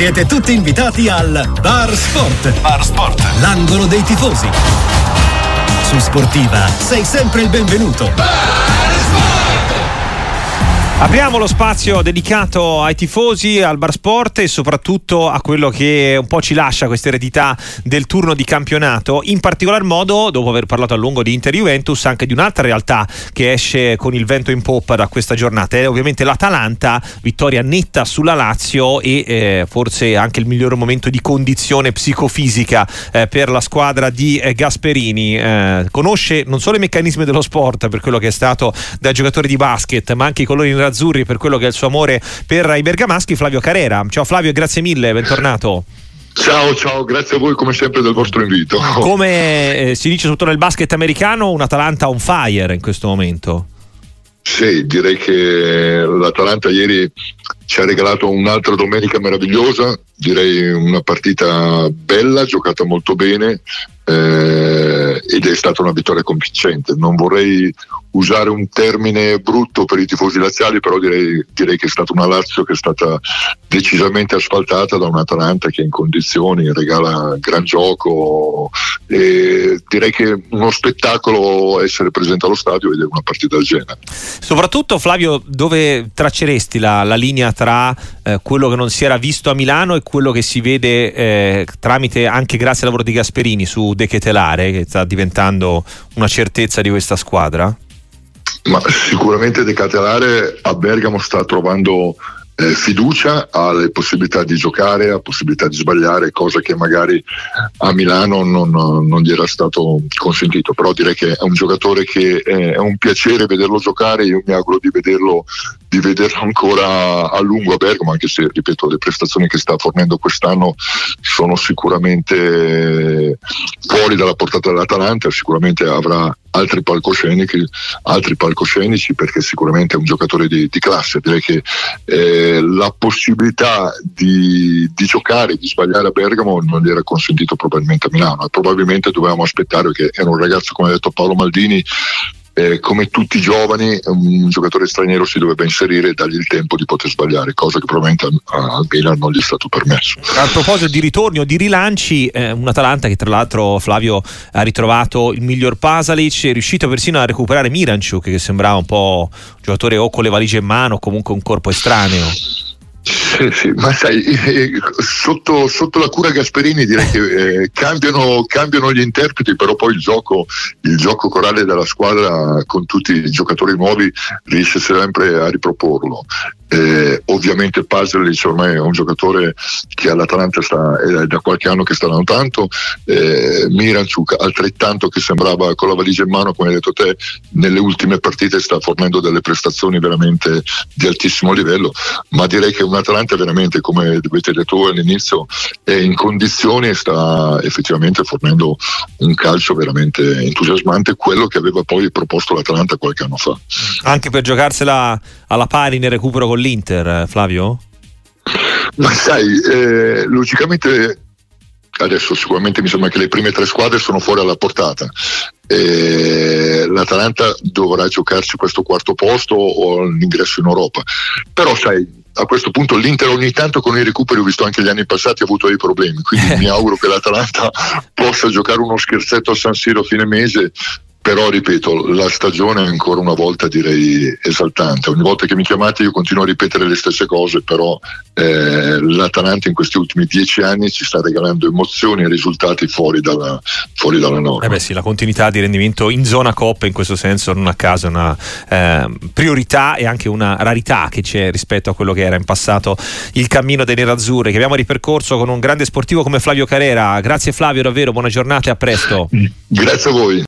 Siete tutti invitati al Bar Sport. Bar Sport. L'angolo dei tifosi. Su Sportiva sei sempre il benvenuto. Bar Apriamo lo spazio dedicato ai tifosi, al bar sport e soprattutto a quello che un po' ci lascia questa eredità del turno di campionato. In particolar modo, dopo aver parlato a lungo di Inter Juventus, anche di un'altra realtà che esce con il vento in poppa da questa giornata. È ovviamente l'Atalanta, vittoria netta sulla Lazio e eh, forse anche il miglior momento di condizione psicofisica eh, per la squadra di eh, Gasperini. Eh, conosce non solo i meccanismi dello sport per quello che è stato da giocatore di basket, ma anche i colori in azzurri per quello che è il suo amore per i bergamaschi, Flavio Carera. Ciao Flavio, grazie mille, bentornato. Ciao, ciao, grazie a voi come sempre del vostro invito. Come eh, si dice sotto nel basket americano, un Atalanta on fire in questo momento. Sì, direi che l'Atalanta ieri ci ha regalato un'altra domenica meravigliosa, direi una partita bella, giocata molto bene eh, ed è stata una vittoria convincente. Non vorrei usare un termine brutto per i tifosi laziali, però direi, direi, che è stata una Lazio che è stata decisamente asfaltata da un Atalanta che è in condizioni, regala gran gioco e direi che uno spettacolo essere presente allo stadio e vedere una partita del genere. Soprattutto Flavio, dove tracceresti la, la linea tra eh, quello che non si era visto a Milano e quello che si vede eh, tramite anche grazie al lavoro di Gasperini su De Ketelare, che sta diventando una certezza di questa squadra? Ma sicuramente De Ketelare a Bergamo sta trovando eh, fiducia, ha le possibilità di giocare, ha possibilità di sbagliare, cosa che magari a Milano non, non gli era stato consentito. Però direi che è un giocatore che è, è un piacere vederlo giocare, io mi auguro di vederlo di vederlo ancora a lungo a Bergamo, anche se, ripeto, le prestazioni che sta fornendo quest'anno sono sicuramente fuori dalla portata dell'Atalanta, sicuramente avrà altri palcoscenici, altri palcoscenici perché sicuramente è un giocatore di, di classe. Direi che eh, la possibilità di, di, giocare, di sbagliare a Bergamo non gli era consentito probabilmente a Milano probabilmente dovevamo aspettare che era un ragazzo come ha detto Paolo Maldini eh, come tutti i giovani un giocatore straniero si dovrebbe inserire e dargli il tempo di poter sbagliare, cosa che probabilmente al Milan non gli è stato permesso. A proposito di ritorni o di rilanci, eh, un Atalanta che tra l'altro Flavio ha ritrovato il miglior Pasalic, è riuscito persino a recuperare Miranchuk che sembrava un po' un giocatore o con le valigie in mano o comunque un corpo estraneo. Sì, sì, ma sai, eh, sotto, sotto, la cura Gasperini direi che eh, cambiano, cambiano, gli interpreti, però poi il gioco, il gioco corale della squadra con tutti i giocatori nuovi riesce sempre a riproporlo. Eh, ovviamente Pasalic ormai è un giocatore che all'Atalanta sta, è da qualche anno che sta tanto, eh, Miranchuk altrettanto che sembrava con la valigia in mano, come hai detto te, nelle ultime partite sta fornendo delle prestazioni veramente di altissimo livello, ma direi che un Atalanta veramente, come avete detto all'inizio, è in condizioni e sta effettivamente fornendo un calcio veramente entusiasmante, quello che aveva poi proposto l'Atalanta qualche anno fa. Anche per giocarsela alla pari nel recupero con l'Inter, Flavio? Ma sai, eh, logicamente adesso sicuramente mi sembra che le prime tre squadre sono fuori alla portata. Eh, L'Atalanta dovrà giocarsi questo quarto posto o l'ingresso in Europa. Però sai, a questo punto l'Inter ogni tanto con i recuperi ho visto anche gli anni passati ha avuto dei problemi quindi mi auguro che l'Atalanta possa giocare uno scherzetto a San Siro a fine mese però ripeto, la stagione è ancora una volta direi esaltante. Ogni volta che mi chiamate io continuo a ripetere le stesse cose, però eh, l'Atalanta in questi ultimi dieci anni ci sta regalando emozioni e risultati fuori dalla, fuori dalla norma. Eh beh sì, la continuità di rendimento in zona Coppa in questo senso non a caso è una eh, priorità e anche una rarità che c'è rispetto a quello che era in passato il cammino dei nerazzurri che abbiamo ripercorso con un grande sportivo come Flavio Carrera. Grazie Flavio, davvero, buona giornata e a presto. Grazie a voi.